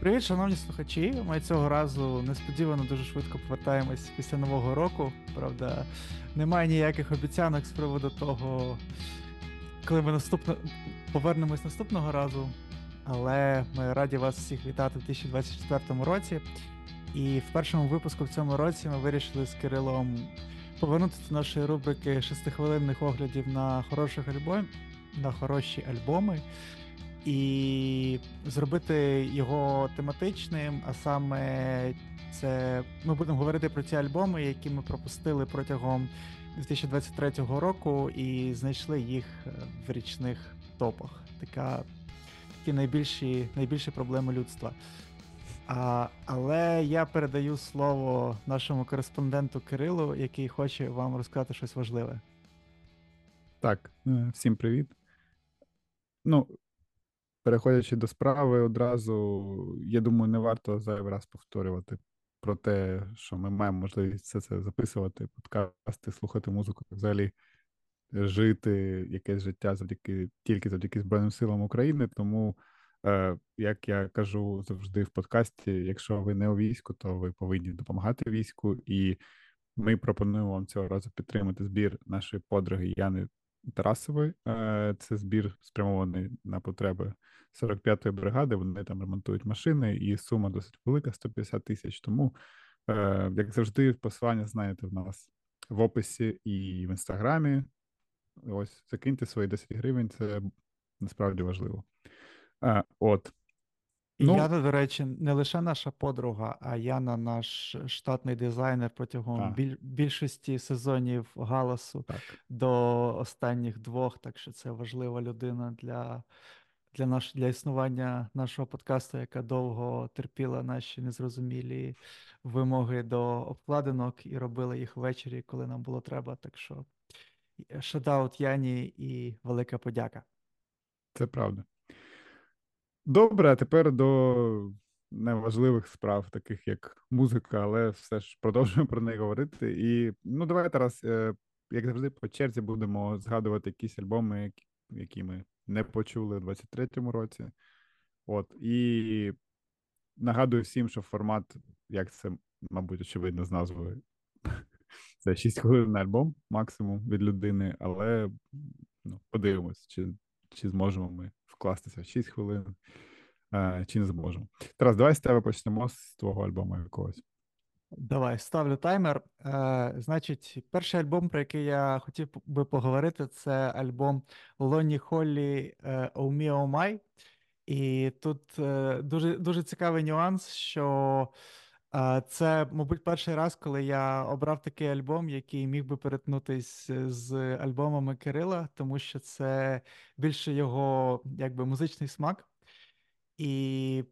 Привіт, шановні слухачі. Ми цього разу несподівано дуже швидко повертаємось після нового року. Правда, немає ніяких обіцянок з приводу того, коли ми наступно повернемось наступного разу. Але ми раді вас всіх вітати в 2024 році. І в першому випуску в цьому році ми вирішили з Кирилом повернутися до нашої рубрики шестихвилинних оглядів на хороших альбом, на хороші альбоми і зробити його тематичним, а саме це ми будемо говорити про ці альбоми, які ми пропустили протягом 2023 року, і знайшли їх е, в річних топах. Така такі найбільші найбільші проблеми людства. А, Але я передаю слово нашому кореспонденту Кирилу, який хоче вам розказати щось важливе. Так, всім привіт. Ну, переходячи до справи, одразу, я думаю, не варто зайвий раз повторювати про те, що ми маємо можливість все це записувати, подкасти, слухати музику, взагалі жити якесь життя завдяки тільки завдяки Збройним силам України. Тому, е, як я кажу завжди в подкасті, якщо ви не у війську, то ви повинні допомагати війську. І ми пропонуємо вам цього разу підтримати збір нашої подруги Яни Тарасової. Е, це збір спрямований на потреби 45-ї бригади. Вони там ремонтують машини, і сума досить велика 150 тисяч. Тому, е, як завжди, посилання знаєте в нас в описі і в інстаграмі. Ось закиньте свої 10 гривень, це насправді важливо. Е, от. І ну, Яна, до речі, не лише наша подруга, а Яна наш штатний дизайнер протягом біль, більшості сезонів галасу так. до останніх двох. Так що це важлива людина для для, наш, для існування нашого подкасту, яка довго терпіла наші незрозумілі вимоги до обкладинок і робила їх ввечері, коли нам було треба. Так що шадаут Яні і велика подяка. Це правда. Добре, а тепер до неважливих справ, таких як музика, але все ж продовжуємо про неї говорити. І ну давайте раз, е, як завжди, по черзі будемо згадувати якісь альбоми, які ми не почули у 23-му році. От і нагадую всім, що формат, як це, мабуть, очевидно, з назвою. Це 6 хвилин на альбом максимум від людини, але ну, подивимось, чи чи зможемо ми вкластися в 6 хвилин, а, чи не зможемо. Тарас, давай з тебе почнемо з твого альбому якогось. Давай ставлю таймер. Е, Значить, перший альбом, про який я хотів би поговорити, це альбом Лоні Холлі Оумі Омай. І тут е, дуже дуже цікавий нюанс, що е, це, мабуть, перший раз, коли я обрав такий альбом, який міг би перетнутись з альбомами Кирила, тому що це більше його якби музичний смак. І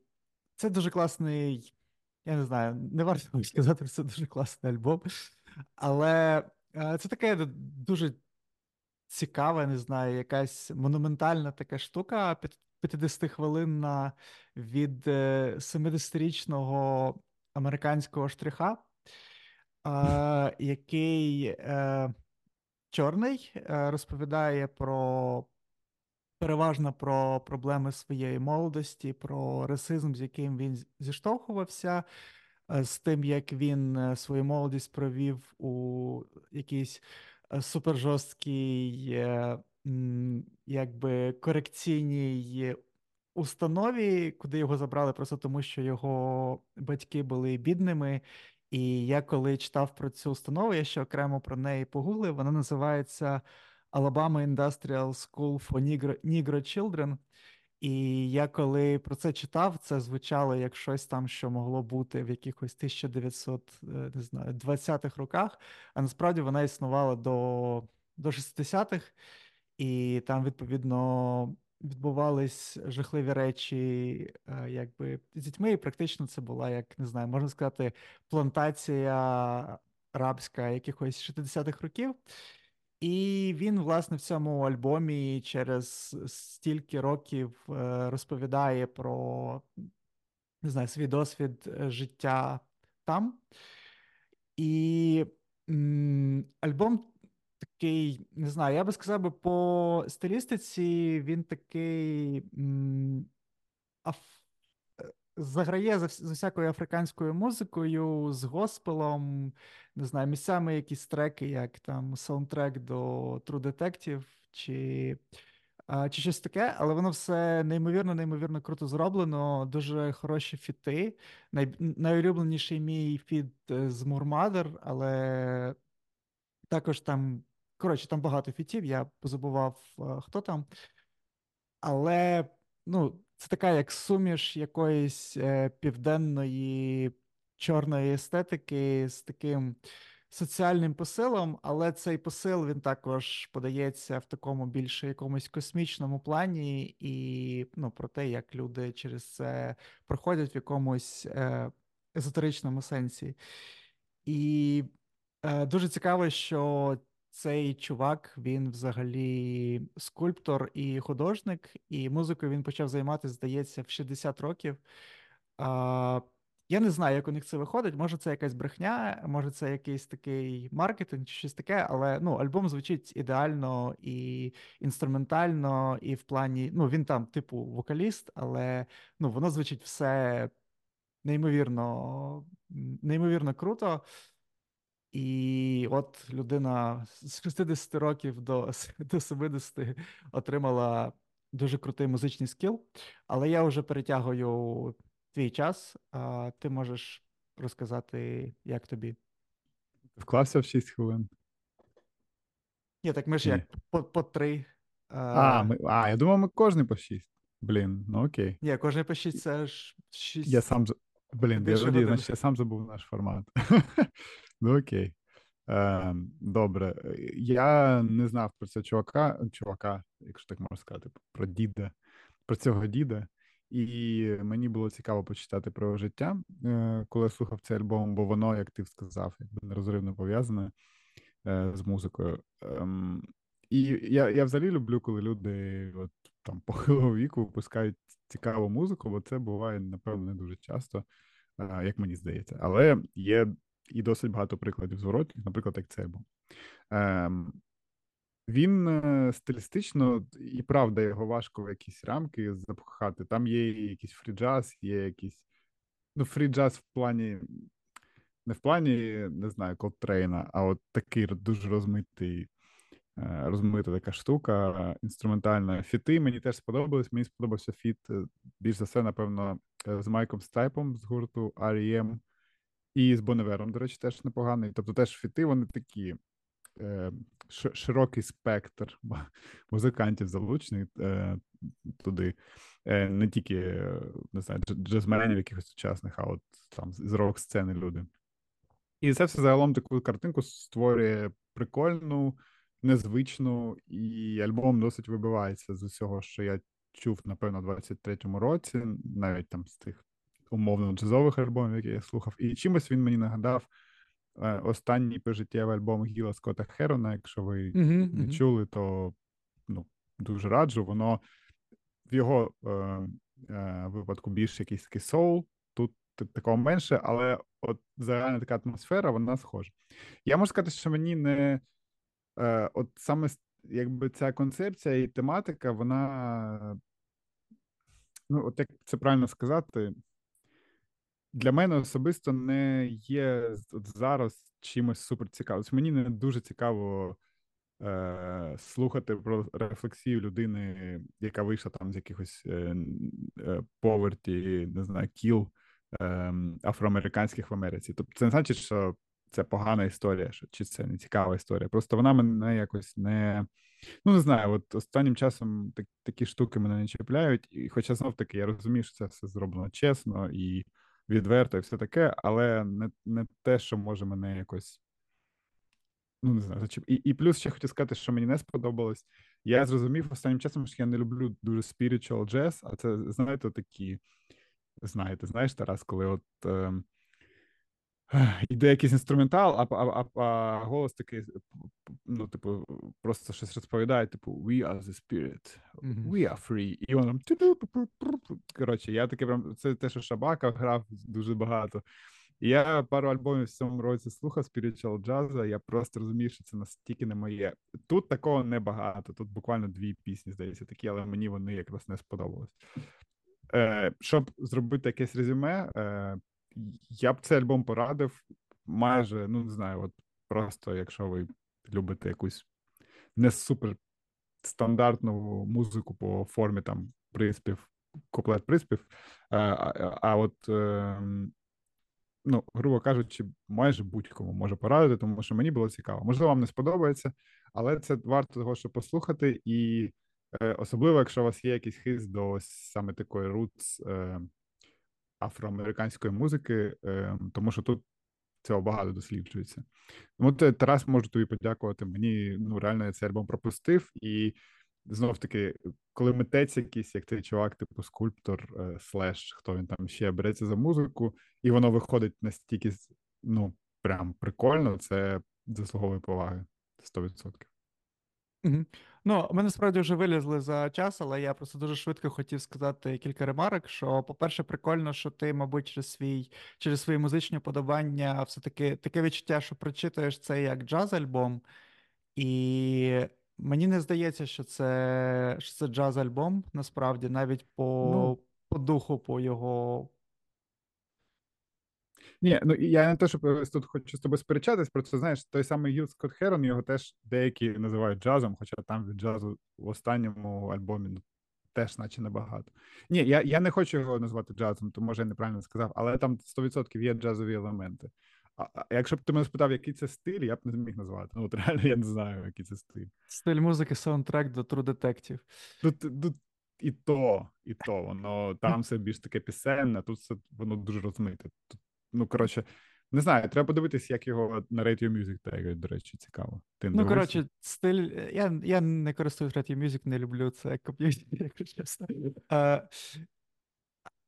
це дуже класний я не знаю, не варто сказати, що це дуже класний альбом. Але е, це таке дуже цікава, не знаю, якась монументальна така штука 50-хвилинна від 70-річного е, американського штриха, е, який чорний розповідає про. Переважно про проблеми своєї молодості, про расизм, з яким він зіштовхувався, е, з тим, як він е, свою молодість провів у якійсь е, супержорсткій, якби корекційній установі, куди його забрали просто тому, що його батьки були бідними. І я коли читав про цю установу, я ще окремо про неї погуглив, вона називається. Alabama Industrial School for Negro, Negro Children. І я коли про це читав, це звучало як щось там, що могло бути в якихось 1920-х роках, а насправді вона існувала до до 60-х, і там, відповідно, відбувались жахливі речі, е, якби з дітьми, і практично це була, як не знаю, можна сказати, плантація рабська якихось 60-х років. І він, власне, в цьому альбомі через стільки років е, розповідає про не знаю, свій досвід е, життя там. І м, альбом такий, не знаю, я би сказав, би, по стилістиці він такий м, аф, заграє за, за всякою африканською музикою, з госпелом, не знаю, місцями якісь треки, як там саундтрек до True Detective, чи чи щось таке, але воно все неймовірно, неймовірно круто зроблено, дуже хороші фіти. Най, найулюбленіший мій фіт е, з Мурмадер, але також там, коротше, там багато фітів, я позабував, хто там. Але ну, це така як суміш якоїсь е, південної чорної естетики з таким соціальним посилом, але цей посил він також подається в такому більше якомусь космічному плані, і ну, про те, як люди через це проходять в якомусь е, езотеричному сенсі. І е, дуже цікаво, що цей чувак, він взагалі скульптор і художник, і музикою він почав займатися, здається, в 60 років. А, Я не знаю, як у них це виходить. Може, це якась брехня, може, це якийсь такий маркетинг чи щось таке, але ну, альбом звучить ідеально і інструментально, і в плані. Ну, він там, типу, вокаліст, але ну, воно звучить все неймовірно, неймовірно круто. І от людина з 60 років до до 70 отримала дуже крутий музичний скіл. Але я вже перетягую твій час, а ти можеш розказати, як тобі. Вклався в 6 хвилин. Ні, так ми ж як по по три. А, ми, а, я думав, ми кожен по 6. Блін, ну окей. Ні, кожен по 6 це ж 6. Я сам Блін, я, значить, я сам забув наш формат. Ну окей. Е, Добре. Я не знав про цього чувака, чувака, якщо так можна сказати, про діда, про цього діда. І мені було цікаво почитати про життя, е, коли я слухав цей альбом, бо воно, як ти сказав, якби нерозривно пов'язане е, з музикою. Ем, і я я взагалі люблю, коли люди от, там похилого віку випускають цікаву музику, бо це буває, напевно, не дуже часто, як мені здається. Але є і досить багато прикладів зворотних, наприклад, як цей був. Ем, він е, стилістично і правда його важко в якісь рамки запхати. Там є якийсь фріджаз, є якийсь. Ну, фріджаз в плані. Не в плані, не знаю, колтрейна, а от такий дуже розмитий, е, розмита така штука, інструментальна. Фіти мені теж сподобались. Мені сподобався фіт, е, більш за все, напевно, з Майком Стайпом з гурту R.E.M. І з Боневером, до речі, теж непоганий. Тобто теж фіти, вони такі е, широкий спектр музикантів залучений е, туди. Е, Не тільки не знаю, джазменів якихось сучасних, а от там з рок-сцени люди. І це все загалом таку картинку створює прикольну, незвичну, і альбом досить вибивається з усього, що я чув, напевно, у 23-му році, навіть там з тих умовно джазових альбомів, які я слухав. І чимось він мені нагадав е, останній пожиттєвий альбом Гіла Скотта Херона. Якщо ви uh-huh, не uh-huh. чули, то ну, дуже раджу. Воно в його е, е, випадку більш якийсь такий соул. Тут такого менше, але от загальна така атмосфера, вона схожа. Я можу сказати, що мені не е, от саме якби ця концепція і тематика, вона. Ну, от як це правильно сказати, для мене особисто не є от зараз чимось супер цікавим. Мені не дуже цікаво е, слухати про рефлексію людини, яка вийшла там з якихось е, е, поверті, не знаю, кіл е, афроамериканських в Америці. Тобто, це не значить, що це погана історія, що чи це не цікава історія. Просто вона мене якось не. Ну, не знаю, от останнім часом так, такі штуки мене не чіпляють, і хоча знов таки я розумію, що це все зроблено чесно і відверто і все таке, але не не те, що може мене якось. Ну, не знаю, зачіп. І і плюс ще хотів сказати, що мені не сподобалось. Я зрозумів останнім часом, що я не люблю дуже spiritual jazz, а це, знаєте, такі. Знаєте, знаєш, Тарас, коли от. Е, Йде якийсь інструментал, а а, а, а голос такий, ну, типу, просто щось розповідає, типу, we are the spirit, we are free. І воно коротше, я таке прям це те, що Шабака грав дуже багато. І я пару альбомів в цьому році слухав spiritual джаза, я просто розумію, що це настільки не моє. Тут такого небагато. Тут буквально дві пісні, здається, такі, але мені вони якраз не сподобались. е, щоб зробити якесь резюме, е, я б цей альбом порадив майже, ну не знаю, от просто якщо ви любите якусь не супер стандартну музику по формі там приспів, куплет приспів. А, а, а от, е, ну, грубо кажучи, майже будь-кому може порадити, тому що мені було цікаво. Можливо, вам не сподобається, але це варто того, щоб послухати, і е, особливо, якщо у вас є якийсь хист до саме такої е, афроамериканської музики, е, тому що тут цього багато досліджується. Тому Тарас можу тобі подякувати. Мені ну реально я цей альбом пропустив, і знов таки, коли митець якийсь, як цей чувак, типу скульптор, е, слеш, хто він там ще береться за музику, і воно виходить настільки ну, прям прикольно, це заслуговує поваги 100%. Угу. Ну, ми насправді вже вилізли за час, але я просто дуже швидко хотів сказати кілька ремарок. Що, по-перше, прикольно, що ти, мабуть, через свій через свої музичні подобання, все-таки таке відчуття, що прочитаєш це як джаз-альбом, і мені не здається, що це що це джаз-альбом, насправді, навіть по, ну, по духу, по його ні, ну я не те, що тут хочу з тобою сперечатись, про це знаєш, той самий Гіл Скотт Херон, його теж деякі називають джазом, хоча там від джазу в останньому альбомі ну, теж, наче небагато. Ні, я я не хочу його назвати джазом, то може я неправильно сказав, але там 100% є джазові елементи. А, а якщо б ти мене спитав, який це стиль, я б не зміг назвати. Ну, от реально я не знаю, який це стиль. Стиль музики, саундтрек до True Detective. Тут, тут і то, і то, воно там все більш таке пісенне, тут все воно дуже розмите. Тут ну коротше, не знаю, треба подивитись, як його на Radio Music тегають, до речі, цікаво. Ти ну, коротше, стиль. Я я не користуюсь Radio Music, не люблю це ком'юніті, якщо чесно. Uh,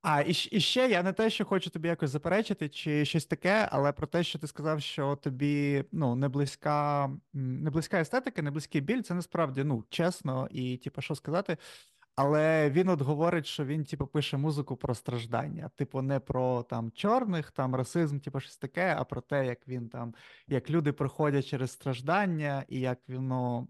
а, і, і ще я не те, що хочу тобі якось заперечити, чи щось таке, але про те, що ти сказав, що тобі ну, не близька не близька естетика, не близький біль, це насправді ну, чесно, і типу, що сказати. Але він от говорить, що він, типу, пише музику про страждання. Типу, не про там чорних, там расизм, типу, щось таке, а про те, як він там, як люди проходять через страждання, і як воно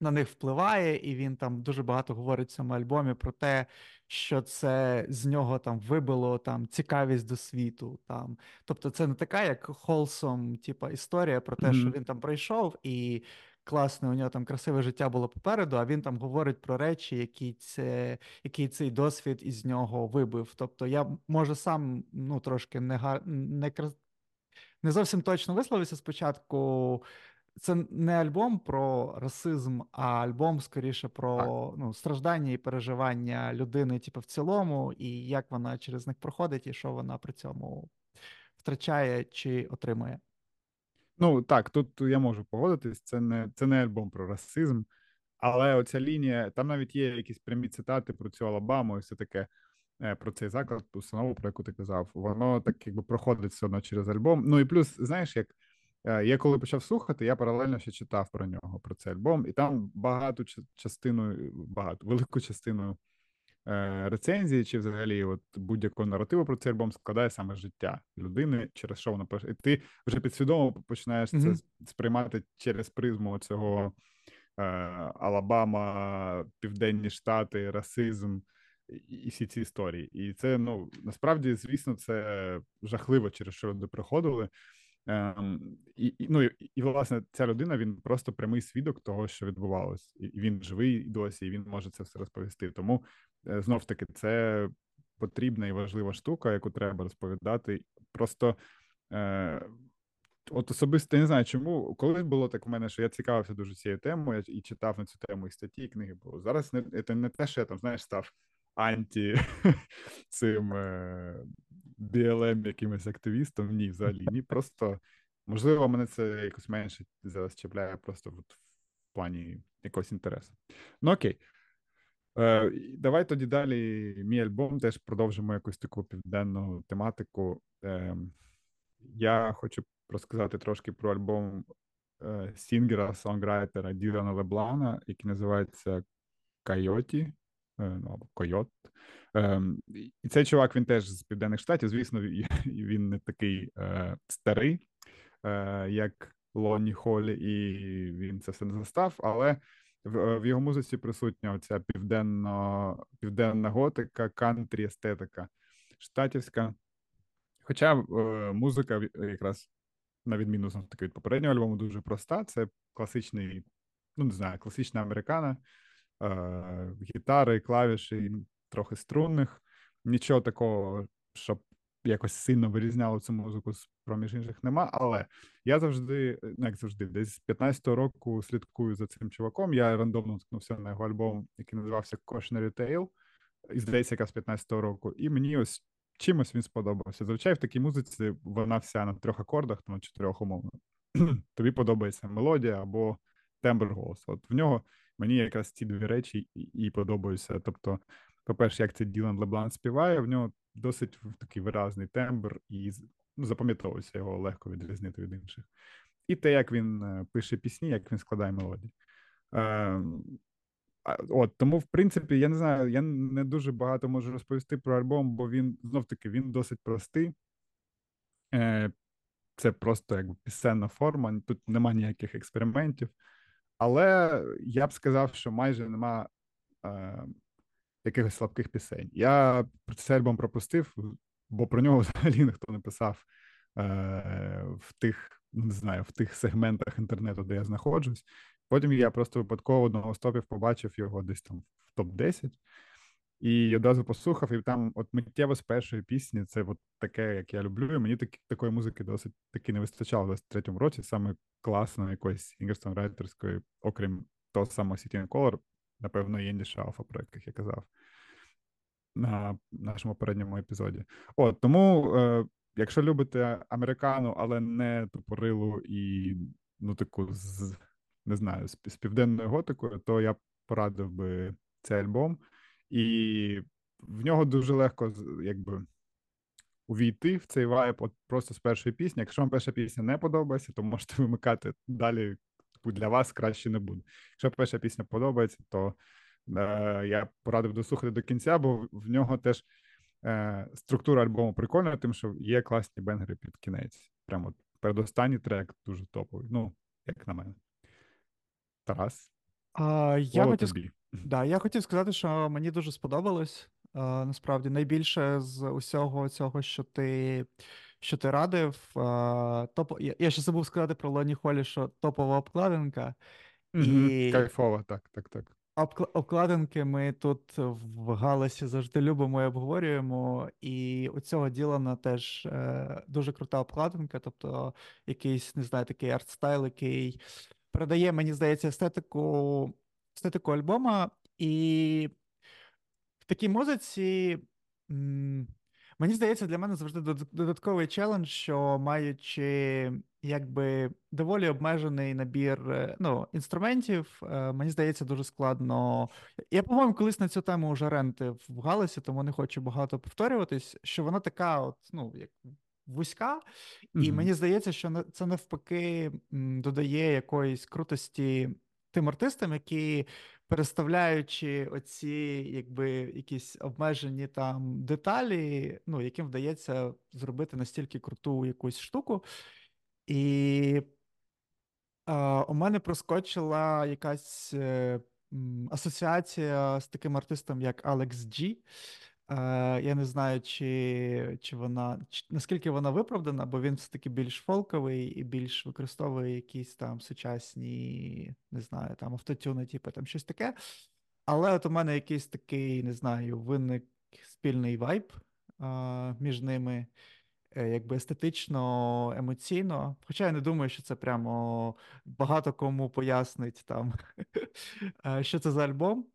на них впливає, і він там дуже багато говорить в цьому альбомі про те, що це з нього там вибило там цікавість до світу. Там. Тобто, це не така, як холсом, типу, історія про те, mm-hmm. що він там пройшов і класне, у нього там красиве життя було попереду, а він там говорить про речі, які це, який цей досвід із нього вибив. Тобто я може сам ну трошки не гар... не, не зовсім точно висловився спочатку. Це не альбом про расизм, а альбом скоріше про ну, страждання і переживання людини, типу, в цілому, і як вона через них проходить, і що вона при цьому втрачає чи отримує. Ну так, тут я можу погодитись. Це не це не альбом про расизм, але оця лінія, там навіть є якісь прямі цитати про цю Алабаму і все таке е, про цей заклад, установу, про яку ти казав. Воно так якби проходить все одно через альбом. Ну і плюс, знаєш, як е, я коли почав слухати, я паралельно ще читав про нього, про цей альбом, і там багато частину, багато велику частину рецензії, чи взагалі от будь-якого наративу про цей альбом складає саме життя людини, через що вона І ти вже підсвідомо починаєш mm-hmm. це сприймати через призму цього е, Алабама, Південні Штати, расизм. І всі ці історії, і це ну насправді, звісно, це жахливо, через що люди приходили. Ем, і, і ну і, і власне ця людина він просто прямий свідок того, що відбувалось, і він живий досі, і він може це все розповісти. Тому Е, знов таки це потрібна і важлива штука, яку треба розповідати. Просто е, от особисто не знаю, чому колись було так у мене, що я цікавився дуже цією темою і читав на цю тему і статті, і книги було. Зараз не це не те, що я там знаєш, став анті цим е, BLM якимось активістом. Ні, взагалі ні. Просто можливо, мене це якось менше зараз чіпляє просто в плані якогось інтересу. Ну окей. Е, Давай тоді далі. Мій альбом теж продовжимо якусь таку південну тематику. Е, Я хочу розказати трошки про альбом е, сінгера, сонграйтера Ділана Леблана, який називається Coyote. Е, ну, Койот. Е, І цей чувак він теж з Південних Штатів. Звісно, він не такий е, старий, е, як Лоні Холі, і він це все не застав, але. В, в його музиці присутня оця південно, південна готика, кантрі, естетика штатівська. Хоча е, музика якраз на відміну знову таки від попереднього альбому, дуже проста. Це класичний, ну не знаю, класична американа, е, гітари, клавіші, трохи струнних. Нічого такого, щоб якось сильно вирізняло цю музику з проміж інших нема. Але я завжди, ну як завжди, десь з 15-го року слідкую за цим чуваком. Я рандомно наткнувся на його альбом, який називався Cautionary Tale, і здається, якраз з 15-го року. І мені ось чимось він сподобався. Зазвичай в такій музиці вона вся на трьох акордах, на чотирьох умовно. Тобі подобається мелодія або тембр голосу. От в нього мені якраз ці дві речі і подобаються. Тобто, по-перше, як це Ділан Леблан співає, в нього досить такий виразний тембр, і ну, запам'ятовується його легко відрізнити від інших. І те, як він е, пише пісні, як він складає мелодії. Е, От тому, в принципі, я не знаю, я не дуже багато можу розповісти про альбом, бо він знов таки він досить простий. Е, Це просто якби пісенна форма, тут нема ніяких експериментів. Але я б сказав, що майже нема е, якихось слабких пісень. Я цей альбом пропустив, бо про нього взагалі ніхто не писав е, в тих, не знаю, в тих сегментах інтернету, де я знаходжусь. Потім я просто випадково одного стопів побачив його десь там в топ-10 і одразу послухав, і там от миттєво з першої пісні це от таке, як я люблю. і Мені такі, такої музики досить таки не вистачало в 23-му році, саме класної якоїсь сінгерсонрайтерської, окрім того самого and Color, напевно, єндіша Алфа, про яких я казав на нашому передньому епізоді. От тому, е, якщо любите американу, але не тупорилу і ну таку з не знаю, з, з південною готикою, то я порадив би цей альбом, і в нього дуже легко якби увійти в цей вайб от просто з першої пісні. Якщо вам перша пісня не подобається, то можете вимикати далі. Типу, для вас краще не буде. Якщо перша пісня подобається, то е, я порадив дослухати до кінця, бо в нього теж е, структура альбому прикольна, тим, що є класні бенгери під кінець. Прямо передостанній трек дуже топовий. Ну, як на мене. Тарас. А, Я хотів да, я хотів сказати, що мені дуже сподобалось. А, Насправді, найбільше з усього цього, що ти що ти радив. А, топ... Я, я ще забув сказати про Лоні Холі, що топова обкладинка. Угу, і... Кайфова, так, так, так. Обкладинки ми тут в Галасі завжди любимо і обговорюємо. І у цього Ділана теж е, дуже крута обкладинка, тобто якийсь, не знаю, такий артстайл, який передає, мені здається, естетику естетику альбома, і в такій музиці. Мені здається, для мене завжди додатковий челендж, що маючи якби доволі обмежений набір е, ну, інструментів, е, мені здається, дуже складно. Я, по-моєму, колись на цю тему вже рентив в галасі, тому не хочу багато повторюватись, що вона така, от, ну, як вузька, і mm-hmm. мені здається, що це навпаки додає якоїсь крутості тим артистам, які переставляючи оці, якби якісь обмежені там деталі, ну, яким вдається зробити настільки круту якусь штуку. І е, у мене проскочила якась е, асоціація з таким артистом, як Алекс Джі. Е, Я не знаю, чи чи вона чи, наскільки вона виправдана, бо він все-таки більш фолковий і більш використовує якісь там сучасні, не знаю, там автотюни, типу там щось таке. Але от у мене якийсь такий, не знаю, виник спільний вайб е, між ними, е, якби естетично, емоційно. Хоча я не думаю, що це прямо багато кому пояснить там, е, що це за альбом.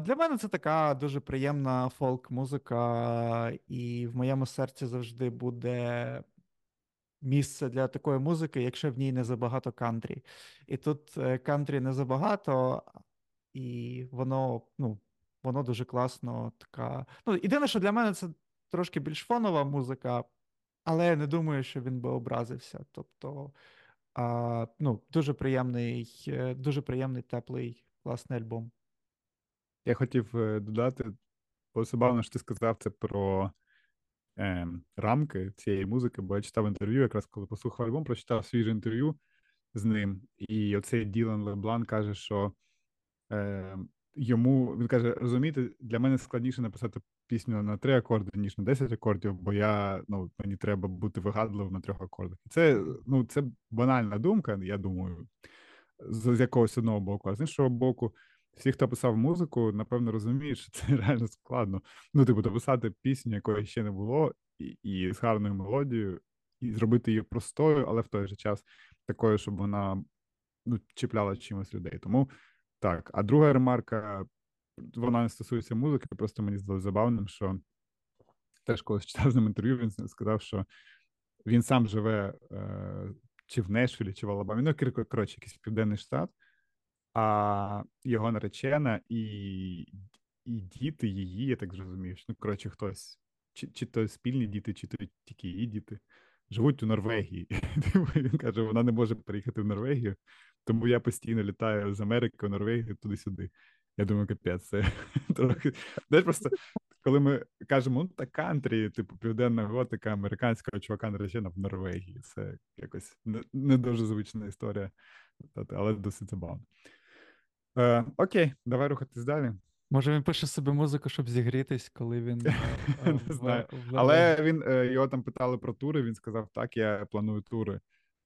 Для мене це така дуже приємна фолк-музика, і в моєму серці завжди буде місце для такої музики, якщо в ній не забагато кантрі. І тут е, кантрі не забагато, і воно ну, воно дуже класно. така. Ну, Єдине, що для мене це трошки більш фонова музика, але я не думаю, що він би образився. Тобто, а, ну, дуже приємний, е, дуже приємний, теплий, класний альбом. Я хотів е, додати, бо забавно, що ти сказав це про е, рамки цієї музики, бо я читав інтерв'ю, якраз коли послухав альбом, прочитав свіже інтерв'ю з ним. І оцей Ділан Леблан каже, що Е, Йому він каже: розумієте, для мене складніше написати пісню на три акорди, ніж на 10 акордів, бо я ну мені треба бути вигадливим на трьох акордах. І це ну це банальна думка, я думаю, з, з якогось одного боку, а з іншого боку. Всі, хто писав музику, напевно, розуміють, що це реально складно. Ну, типу, написати пісню, якої ще не було, і, і з гарною мелодією, і зробити її простою, але в той же час такою, щоб вона ну, чіпляла чимось людей. Тому так. А друга ремарка, вона не стосується музики, просто мені здалося забавним, що теж колись читав з ним інтерв'ю, він сказав, що він сам живе е, чи в Нешвілі, чи в Алабамі, ну, коротше, якийсь південний штат, а його наречена і і діти її, я так зрозумів, ну, коротше, хтось, чи чи то спільні діти, чи то тільки її діти, живуть у Норвегії. Він каже, вона не може приїхати в Норвегію, тому я постійно літаю з Америки в Норвегію туди-сюди. Я думаю, капець, це трохи. Знаєш, просто коли ми кажемо, ну та кантрі, типу південна готика, американського чувака наречена в Норвегії. Це якось не, не дуже звична історія, але досить забавно. Е, Окей, давай рухатись далі. Може, він пише собі музику, щоб зігрітись, коли він. Е, не знаю. Але він е, його там питали про тури. Він сказав: так, я планую тури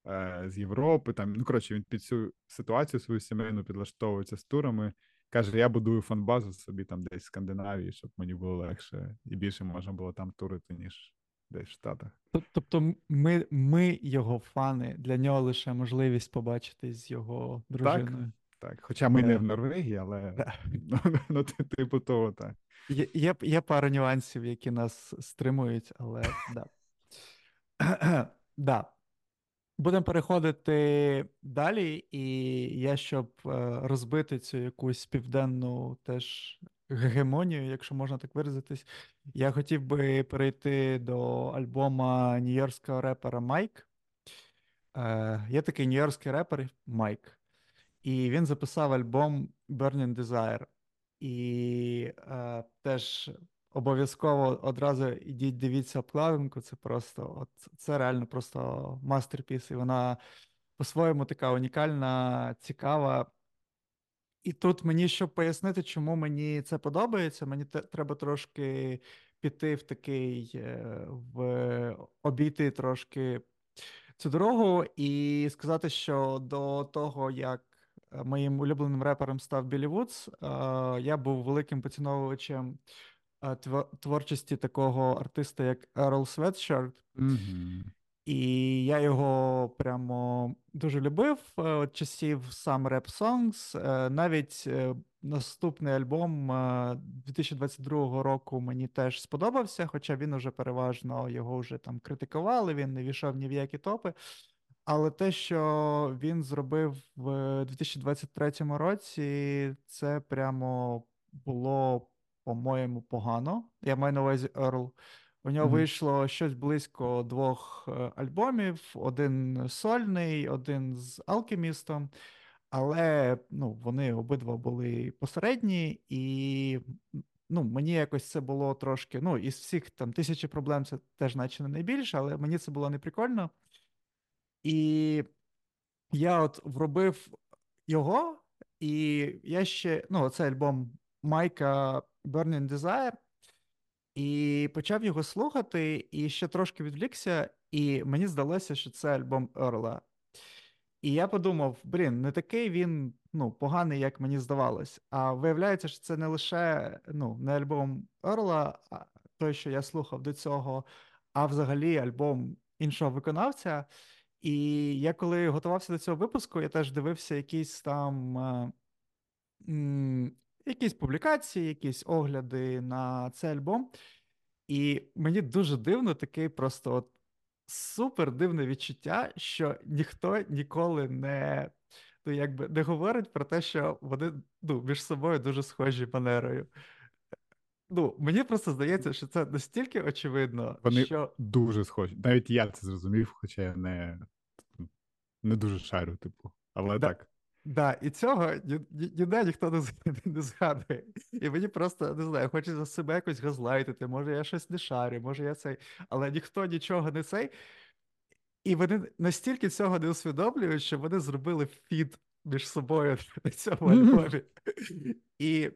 е, з Європи. Там, ну коротше, він під цю ситуацію свою сімейну підлаштовується з турами. Каже: я будую фан-базу собі там десь в Скандинавії, щоб мені було легше і більше можна було там турити, ніж десь в Штатах. Тобто, ми ми його фани, для нього лише можливість побачитись з його дружиною. Так, так. Хоча ми не в Норвегії, але ну, ну, типу того, так. Є, є є, пара нюансів, які нас стримують, але да. да. Будемо переходити далі, і я, щоб е, розбити цю якусь південну теж гегемонію, якщо можна так виразитись, я хотів би перейти до альбома нью-йоркського репера Майк. Е, Є такий нью-йоркський репер Майк, і він записав альбом Burning Desire. І е, теж Обов'язково одразу ідіть, дивіться обкладинку. Це просто от це реально просто мастерпіс. І вона по-своєму така унікальна, цікава. І тут мені, щоб пояснити, чому мені це подобається, мені те, треба трошки піти в такий, е, в обійти трошки цю дорогу і сказати, що до того, як моїм улюбленим репером став Білі Вудс, е, я був великим поціновувачем творчості такого артиста, як Ерл Светшард. Mm-hmm. І я його прямо дуже любив е, от часів сам Rap Songs. Е, навіть е, наступний альбом 2022 року мені теж сподобався, хоча він уже переважно його вже там критикували, він не війшов ні в які топи. Але те, що він зробив в 2023 році, це прямо було по-моєму, погано. Я маю на увазі Ерл. У нього mm-hmm. вийшло щось близько двох е, альбомів: один сольний, один з Алкемістом. Але ну, вони обидва були посередні, і ну, мені якось це було трошки. Ну, із всіх там тисячі проблем це теж, наче не найбільше, але мені це було неприкольно. І я от вробив його, і я ще. Ну, цей альбом Майка Burning Desire, і почав його слухати, і ще трошки відвлікся, і мені здалося, що це альбом Ерла. І я подумав: блін, не такий він ну, поганий, як мені здавалось. А виявляється, що це не лише ну, не альбом Ерла, той, що я слухав до цього, а взагалі альбом іншого виконавця. І я коли готувався до цього випуску, я теж дивився якісь там. Е, якісь публікації, якісь огляди на цей альбом. І мені дуже дивно такий просто от супер дивне відчуття, що ніхто ніколи не ну, якби, не говорить про те, що вони ну, між собою дуже схожі манерою. Ну, Мені просто здається, що це настільки очевидно, Вони що. дуже схожі. Навіть я це зрозумів, хоча я не не дуже шарю, типу. Але да. так. Да, і цього ніде ніхто не, не згадує. І мені просто не знаю, хочеться себе якось газлайтити, може я щось не шарю, може я цей, але ніхто нічого не цей. І вони настільки цього не усвідомлюють, що вони зробили фіт між собою на цьому альбомі. І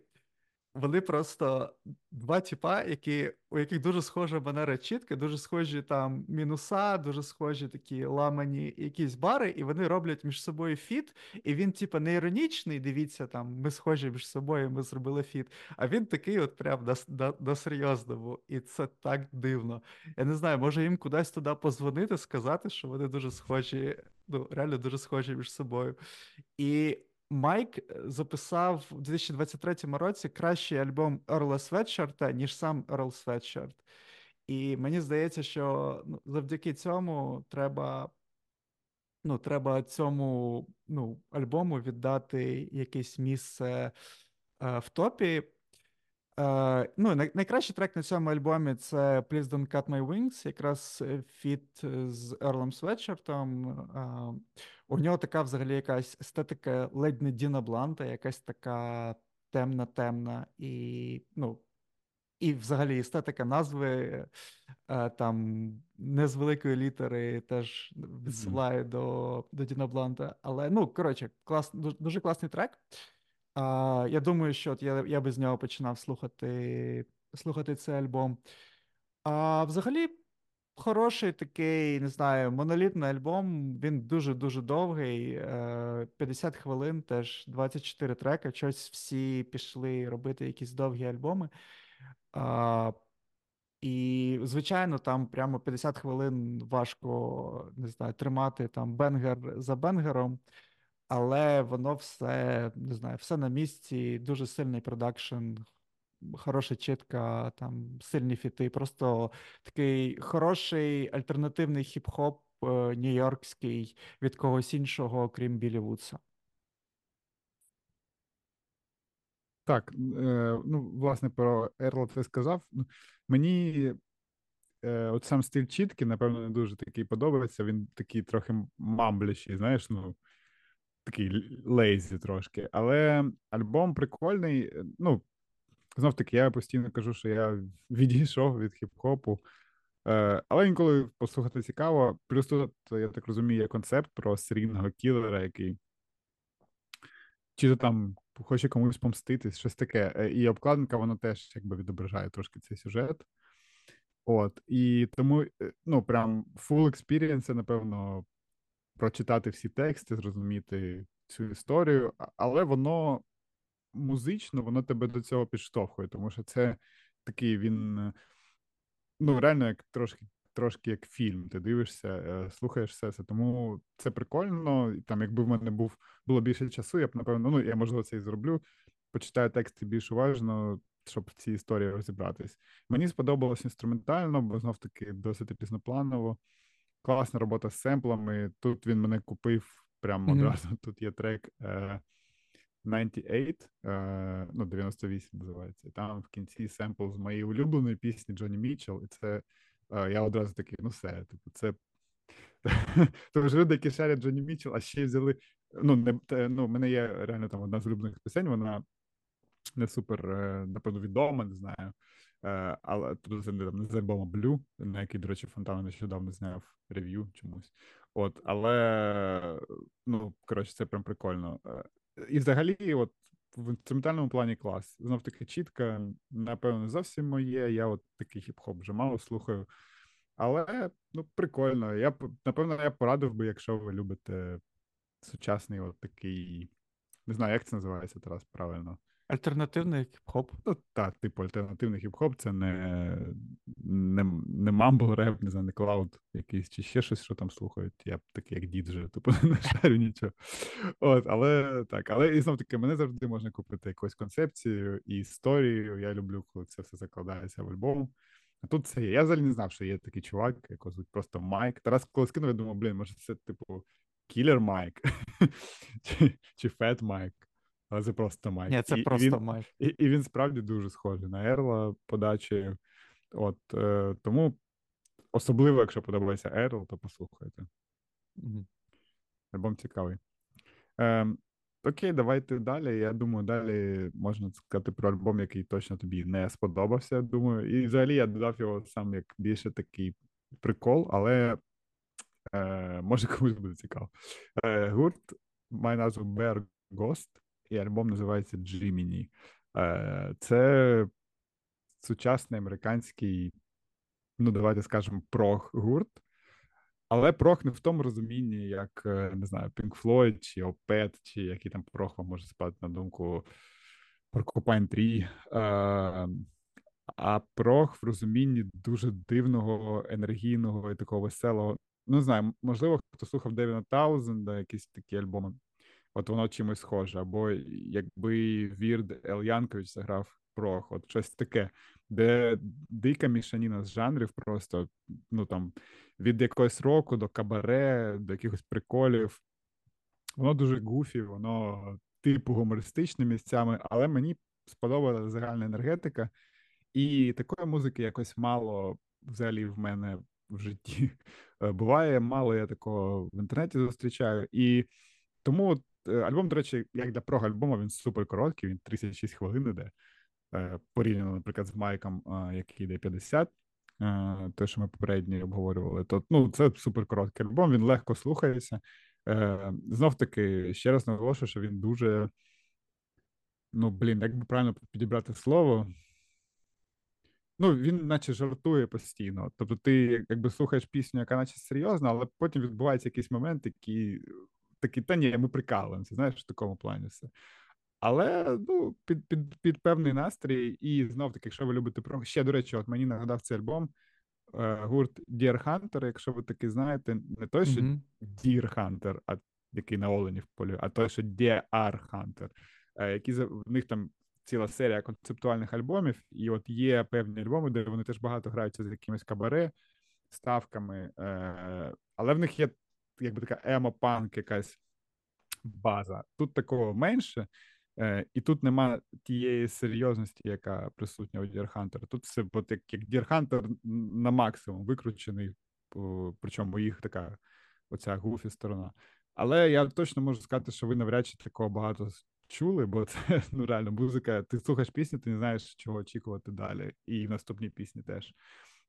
вони просто два типа, які, у яких дуже схожа манера чітки, дуже схожі там мінуса, дуже схожі такі ламані якісь бари, і вони роблять між собою фіт. І він, типа, не іронічний. Дивіться, там ми схожі між собою, ми зробили фіт. А він такий, от прям на, на, на серйозному. І це так дивно. Я не знаю, може їм кудись туди позвонити, сказати, що вони дуже схожі, ну реально дуже схожі між собою. І Майк е, записав у 2023 році кращий альбом Ерла Светшарта, ніж сам Ерл Светшарт. І мені здається, що ну, завдяки цьому треба ну, треба цьому ну, альбому віддати якесь місце е, в топі. Е, ну, Найкращий трек на цьому альбомі це Please Don't Cut My Wings, якраз фіт з Ерлом Светчертом. Е, у нього така взагалі якась естетика ледь не Діна Бланта, якась така темна, темна, і ну, і взагалі естетика назви е, там не з великої літери теж відсилає mm-hmm. до до Діна Бланта. Але ну, коротше, клас, дуже, дуже класний трек. А, Я думаю, що от я я би з нього починав слухати слухати цей альбом. А взагалі, хороший такий, не знаю, монолітний альбом. Він дуже-дуже довгий. 50 е, хвилин, теж 24 треки. Щось всі пішли робити якісь довгі альбоми. А, І, звичайно, там прямо 50 хвилин важко не знаю, тримати там banger за бенгером але воно все не знаю, все на місці, дуже сильний продакшн, хороша чітка, там сильні фіти. Просто такий хороший альтернативний хіп-хоп е, нью-йоркський від когось іншого, крім Білі Вудса. Так, е, ну, власне, про Ерла ти сказав. Ну, мені е, от сам стиль чітки, напевно, не дуже такий подобається. Він такий трохи мамблячий, знаєш, ну такий лейзі трошки. Але альбом прикольний. Ну, знов таки, я постійно кажу, що я відійшов від хіп-хопу. Е, але інколи послухати цікаво. Плюс тут, я так розумію, є концепт про серійного кілера, який чи то там хоче комусь помститись, щось таке. Е, і обкладинка, вона теж якби відображає трошки цей сюжет. От, і тому, е, ну, прям full experience, напевно, прочитати всі тексти, зрозуміти цю історію, але воно музично, воно тебе до цього підштовхує, тому що це такий він ну реально як трошки. Трошки як фільм, ти дивишся, е, слухаєш все це. Тому це прикольно. Там, якби в мене був було більше часу, я б напевно, ну я можливо це і зроблю. Почитаю тексти більш уважно, щоб в цій історії розібратись. Мені сподобалось інструментально, бо знов таки досить різнопланово класна робота з семплами. Тут він мене купив прямо mm-hmm. одразу. Тут є трек е, 98, е, ну, 98 називається. Там в кінці семпл з моєї улюбленої пісні Джонні Мітчелл, і це е, я одразу такий, ну все, типу, це. Що люди, які шарять Джонні Мітчелл, а ще взяли. Ну, не ну, в мене є реально там одна з улюблених пісень, вона не супер, е, напевно, відома, не знаю. Е, але тут це не з альбому Blue, на який, до речі, Фонтана нещодавно зняв рев'ю чомусь. От, але ну коротше, це прям прикольно. Е, і взагалі, от в інструментальному плані клас. Знов таки чітка, напевно, зовсім моє. Я от такий хіп-хоп вже мало слухаю. Але ну, прикольно. Я напевно я порадив би, якщо ви любите сучасний, от такий. Не знаю, як це називається Тарас правильно. Альтернативний хіп-хоп. Ну, так, типу, альтернативний хіп-хоп це не не, не mumble rap, не знаю, не cloud якийсь чи ще щось, що там слухають. Я такий, як дід вже, типу, не шарю нічого. От, Але так, але і знов таки, мене завжди можна купити якусь концепцію і історію. Я люблю, коли це все закладається в альбом. А тут це є. Я взагалі не знав, що є такий чувак, якого звуть просто Майк. Тарас коли скинув, я думав, блін, може, це, типу, кілер Майк чи, чи Фет Майк але це просто Майк. Ні, це і, просто він, Майк. І, і він справді дуже схожий на Ерла подачі. От е, тому особливо, якщо подобається Ерл, то послухайте. Mm-hmm. Альбом цікавий. Е, Окей, давайте далі. Я думаю, далі можна сказати про альбом, який точно тобі не сподобався. Думаю, і взагалі я додав його сам як більше такий прикол, але е, може комусь буде цікаво. Е, Гурт має назву Bear Ghost, і альбом називається Jiminy. Це сучасний американський, ну, давайте скажемо, прог-гурт. Але прох не в тому розумінні, як не знаю, Pink Floyd чи Opeth, чи який там прох вам може спати на думку Porcupine 3. А прох в розумінні дуже дивного, енергійного і такого веселого. Ну, не знаю, можливо, хто слухав Девіна Таузенда, якісь такі альбоми. От воно чимось схоже. Або якби Вірд Ел Янкович заграв прох, от щось таке, де дика мішаніна з жанрів, просто ну там від якогось року до кабаре, до якихось приколів. Воно дуже гуфі, воно типу гумористичне місцями, але мені сподобалася загальна енергетика. І такої музики якось мало взагалі в мене в житті е, буває. Мало я такого в інтернеті зустрічаю. І тому альбом, до речі, як для прог альбому, він супер короткий, він 36 хвилин іде. Е, порівняно, наприклад, з Майком, який йде 50, те, що ми попередньо обговорювали, то ну, це супер короткий альбом, він легко слухається. Знов таки, ще раз наголошую, що він дуже. Ну, блін, як би правильно підібрати слово, Ну, він наче жартує постійно. Тобто, ти якби слухаєш пісню, яка наче серйозна, але потім відбувається якийсь момент, який такий, та ні, ми прикалуємося, знаєш, в такому плані все. Але ну, під під, під певний настрій, і знов таки, якщо ви любите про ще, до речі, от мені нагадав цей альбом е, гурт Deer Hunter, якщо ви таки знаєте, не той, що mm-hmm. Deer Hunter, а який на Олені в полі, а той, що Deer Hunter, е, які в них там ціла серія концептуальних альбомів, і от є певні альбоми, де вони теж багато граються з якимись кабаре, ставками, е- але в них є якби така емо-панк, якась база. Тут такого менше, е- і тут нема тієї серйозності, яка присутня у Hunter. Тут все от як, як Hunter на максимум викручений, причому їх така оця гуфі сторона. Але я точно можу сказати, що ви навряд чи такого багато чули, бо це ну реально музика. Ти слухаєш пісню, ти не знаєш, чого очікувати далі, і в наступній пісні теж.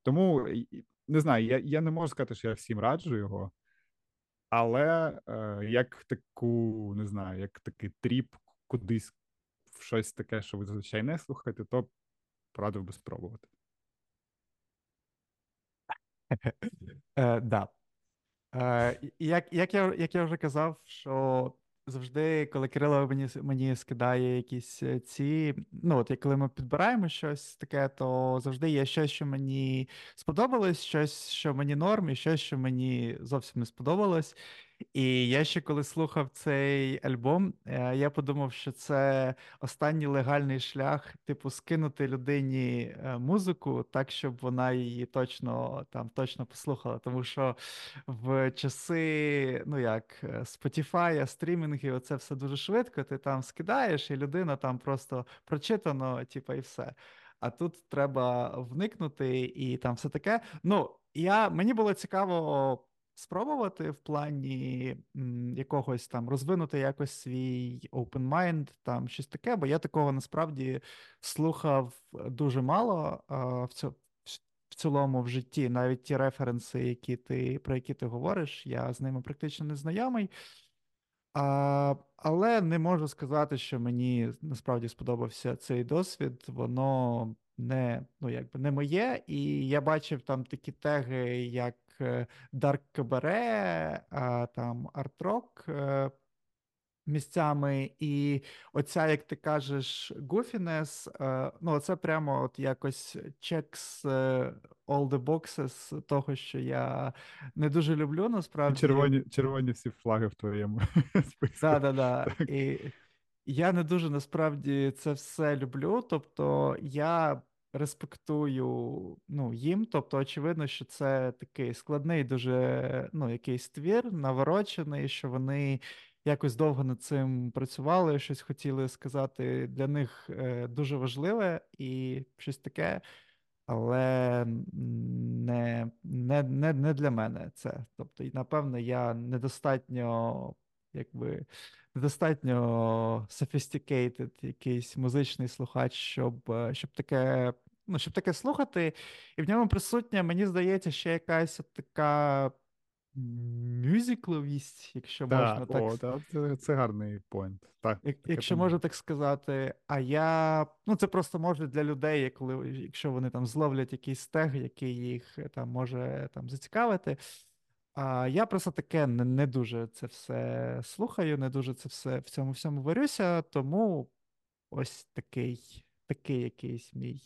Тому не знаю, я я не можу сказати, що я всім раджу його, але е, як таку, не знаю, як такий тріп кудись в щось таке, що ви зазвичай не слухаєте, то порадив би спробувати. Е, да. Е, як як, я як я вже казав, що завжди, коли Кирило мені мені скидає якісь е, ці. Ну, от коли ми підбираємо щось таке, то завжди є щось, що мені сподобалось, щось, що мені норм, і щось, що мені зовсім не сподобалось. І я ще коли слухав цей альбом, е, я подумав, що це останній легальний шлях, типу, скинути людині е, музику так, щоб вона її точно там точно послухала. Тому що в часи, ну як е, Spotify, стрімінги, оце все дуже швидко. Ти там скидаєш, і людина там просто прочитано, типу, і все. А тут треба вникнути і там все таке. Ну, я мені було цікаво спробувати в плані якогось там розвинути якось свій open mind, там щось таке, бо я такого насправді слухав дуже мало а, в цьому. В цілому в житті навіть ті референси, які ти про які ти говориш, я з ними практично не знайомий. А, Але не можу сказати, що мені насправді сподобався цей досвід. Воно не ну, якби не моє. І я бачив там такі теги, як Е, Dark Cabaret, там арт-рок е, місцями, і оця, як ти кажеш, е, ну це прямо от якось checks all the boxes того, що я не дуже люблю, насправді. Червоні червоні всі флаги в твоєму списку. Так, так, так. І я не дуже насправді це все люблю. Тобто я респектую ну, їм. Тобто, очевидно, що це такий складний, дуже ну, якийсь твір, наворочений, що вони якось довго над цим працювали, щось хотіли сказати для них е, дуже важливе і щось таке. Але не не, не, не для мене це. Тобто, напевно, я недостатньо якби недостатньо sophisticated якийсь музичний слухач, щоб е, щоб таке ну, щоб таке слухати, і в ньому присутня, мені здається, ще якась от така мюзикловість, якщо Так, можна так о, та, це, це гарний поінт. Так, Як, якщо можна так сказати, а я. Ну, це просто може для людей, коли, якщо вони там зловлять якийсь тег, який їх е, там може там зацікавити. А я просто таке не, не дуже це все слухаю, не дуже це все в цьому всьому варюся, тому ось такий, такий якийсь мій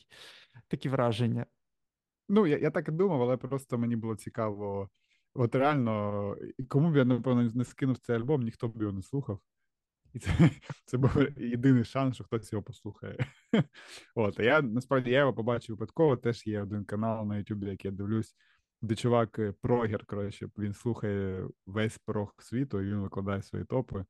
такі враження. Ну, я, я так і думав, але просто мені було цікаво. От реально, кому б я, напевно, не скинув цей альбом, ніхто б його не слухав. І це, це був єдиний шанс, що хтось його послухає. От, а я насправді я його побачив випадково. Теж є один канал на Ютубі, який я дивлюсь, де чувак е, прогер, коротше, він слухає весь прог світу, і він викладає свої топи.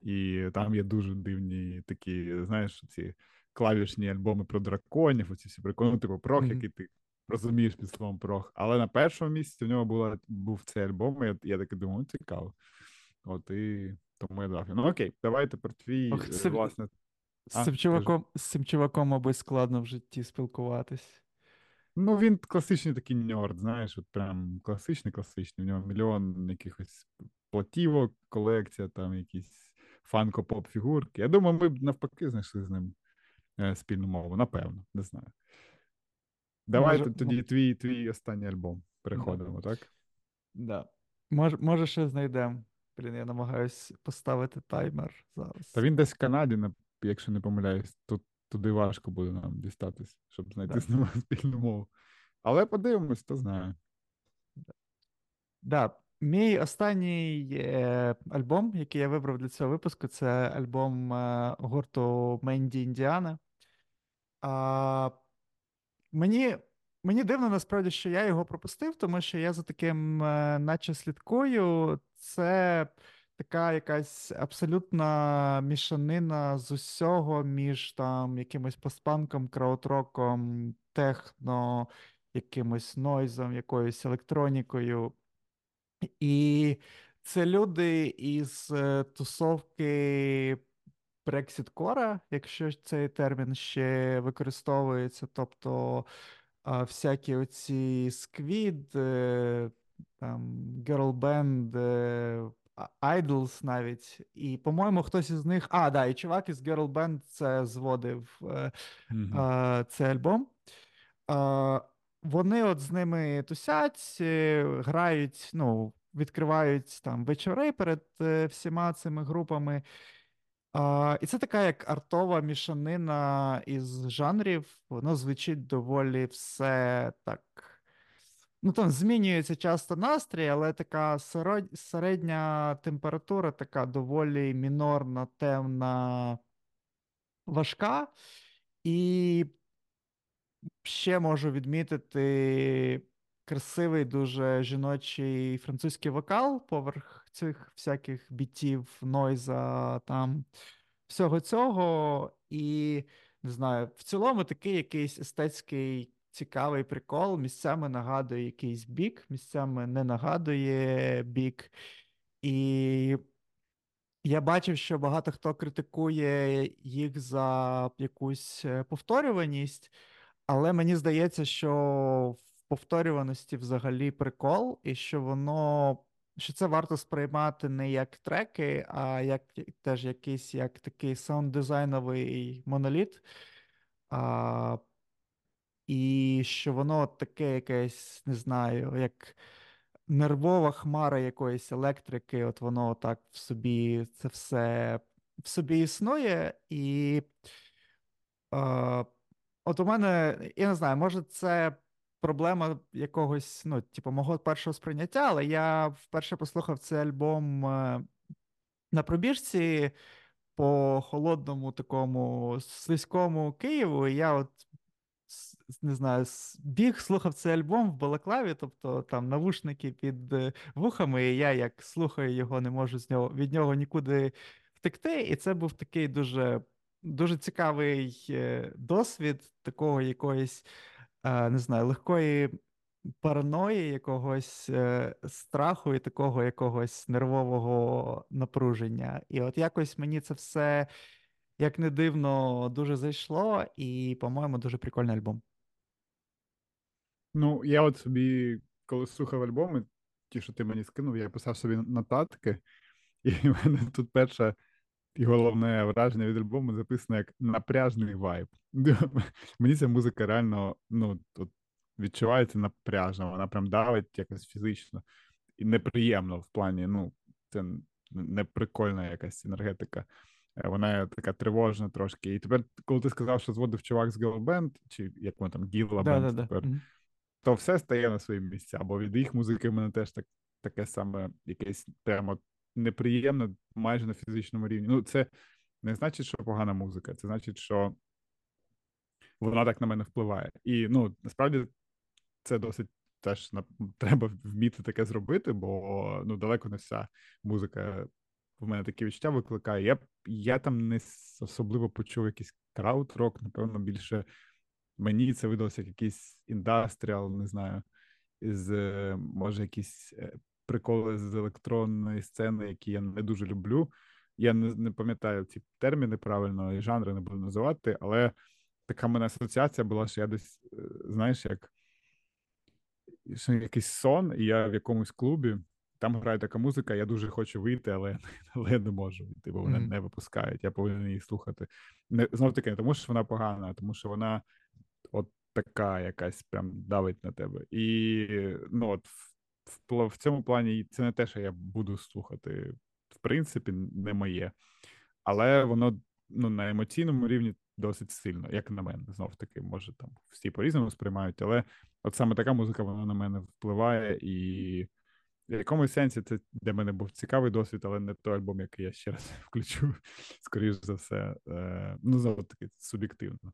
І там є дуже дивні такі, знаєш, ці клавішні альбоми про драконів, оці всі приколи, ну, типу Мгм. який ти розумієш під словом прог. Але на першому місці в нього була, був цей альбом, і я, я таки думаю, «Ну, цікаво. От і тому я дав. Ну окей, давай тепер твій, Ох, це- власне. З цим чуваком, з цим чуваком, мабуть, складно в житті спілкуватись. Ну, він класичний такий ньорд, знаєш, от прям класичний, класичний. В нього мільйон якихось платівок, колекція, там якісь фанко-поп фігурки. Я думаю, ми б навпаки знайшли з ним е, спільну мову, напевно, не знаю. Давай Може- тоді твій, твій останній альбом. Переходимо, так? Да. Може, може, ще знайдемо. Блін, я намагаюсь поставити таймер зараз. Та він десь в Канаді, якщо не помиляюсь, тут туди важко буде нам дістатись, щоб знайти з ним спільну мову. Але подивимось, хто знає. Да. Мій останній е, альбом, який я вибрав для цього випуску, це альбом е, гурту Менді Індіана. А, мені, мені дивно насправді, що я його пропустив, тому що я за таким, е, наче слідкую. Це така якась абсолютна мішанина з усього між там якимось постпанком, краудроком, техно, якимось нойзом, якоюсь електронікою. І це люди із е, тусовки Core, якщо цей термін ще використовується, тобто всякі оці Squid, е, там, Girl Band, е, Idols навіть. І, по-моєму, хтось із них. А, да, і чувак із Girl Band це зводив е, цей альбом. Е, вони от з ними тусять, грають, ну, відкривають там вечори перед всіма цими групами. А, і це така як артова мішанина із жанрів. Воно звучить доволі все так. Ну, там змінюється часто настрій, але така середня температура, така доволі мінорна, темна, важка. І ще можу відмітити красивий, дуже жіночий французький вокал поверх цих всяких бітів, нойза, там всього цього. І не знаю, в цілому такий якийсь естетський цікавий прикол. Місцями нагадує якийсь бік, місцями не нагадує бік. І я бачив, що багато хто критикує їх за якусь е, повторюваність, але мені здається, що в повторюваності взагалі прикол, і що воно, що це варто сприймати не як треки, а як теж якийсь як такий саунд-дизайновий моноліт. А, і що воно таке якесь, не знаю, як нервова хмара якоїсь електрики, от воно так в собі це все в собі існує. І е, от у мене, я не знаю, може, це проблема якогось, ну, типу, мого першого сприйняття, але я вперше послухав цей альбом е, на пробіжці по холодному такому слизькому Києву, і я от не знаю, біг, слухав цей альбом в балаклаві, тобто там навушники під е, вухами, і я як слухаю його, не можу з нього від нього нікуди втекти. І це був такий дуже, дуже цікавий е, досвід такого якоїсь, е, не знаю, легкої. Параної, якогось страху і такого якогось нервового напруження. І от якось мені це все як не дивно, дуже зайшло, і, по-моєму, дуже прикольний альбом. Ну, я от собі, коли слухав альбоми, ті, що ти мені скинув, я писав собі нотатки, і в мене тут перша і головне враження від альбому записано як напряжний вайб. Мені ця музика реально ну, тут відчувається напряжно, вона прям давить якось фізично і неприємно в плані, ну, це не прикольна якась енергетика. Е, вона така тривожна трошки. І тепер, коли ти сказав, що зводив чувак з Girl чи як воно там Гіла Бенд да, тепер, да. То все стає на свої місця. Бо від їх музики в мене теж так, таке саме якесь прямо неприємне, майже на фізичному рівні. Ну, це не значить, що погана музика, це значить, що вона так на мене впливає. І ну, насправді це досить теж треба вміти таке зробити, бо ну далеко не вся музика в мене такі відчуття викликає. Я я там не особливо почув якийсь крауд-рок, напевно, більше мені це видалося як якийсь індастріал, не знаю, з може якісь е, приколи з електронної сцени, які я не дуже люблю. Я не не пам'ятаю ці терміни правильно і жанри не буду називати, але така мене асоціація була, що я десь, е, знаєш, як що якийсь сон, і я в якомусь клубі, там грає така музика, я дуже хочу вийти, але але я не можу вийти, бо вони mm-hmm. не випускають. Я повинен її слухати. Не знов таки, не тому що вона погана, а тому що вона от така якась прям давить на тебе. І ну от в, в цьому плані це не те, що я буду слухати, в принципі, не моє. Але воно ну, на емоційному рівні досить сильно, як на мене, знов таки, може там всі по-різному сприймають, але от саме така музика вона на мене впливає, і в якомусь сенсі це для мене був цікавий досвід, але не той альбом, який я ще раз включу, скоріш за все. Е, Ну, знову таки, суб'єктивно.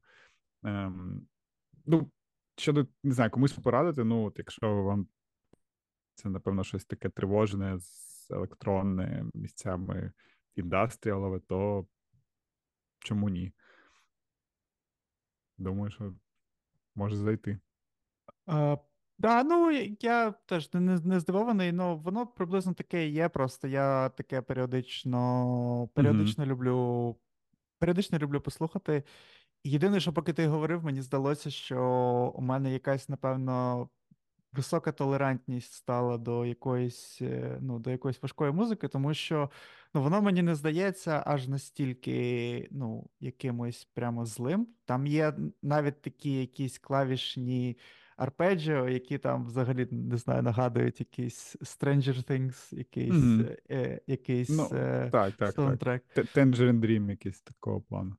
Ну, щодо не знаю, комусь порадити, ну, от якщо вам це, напевно, щось таке тривожне з електронне місцями індастріалове, то чому ні? Думаю, що може зайти. А, да, ну я теж не не здивований, але воно приблизно таке є. Просто я таке періодично періодично mm-hmm. люблю періодично люблю послухати. Єдине, що поки ти говорив, мені здалося, що у мене якась, напевно, висока толерантність стала до якоїсь е, ну, до якоїсь важкої музики, тому що ну, воно мені не здається аж настільки ну, якимось прямо злим. Там є навіть такі якісь клавішні арпеджіо, які там взагалі не знаю, нагадують якийсь Stranger Things, якийсь mm-hmm. е, якийсь ну, е, так, так, саундтрек. Так. Tangerine Dream якийсь такого плану.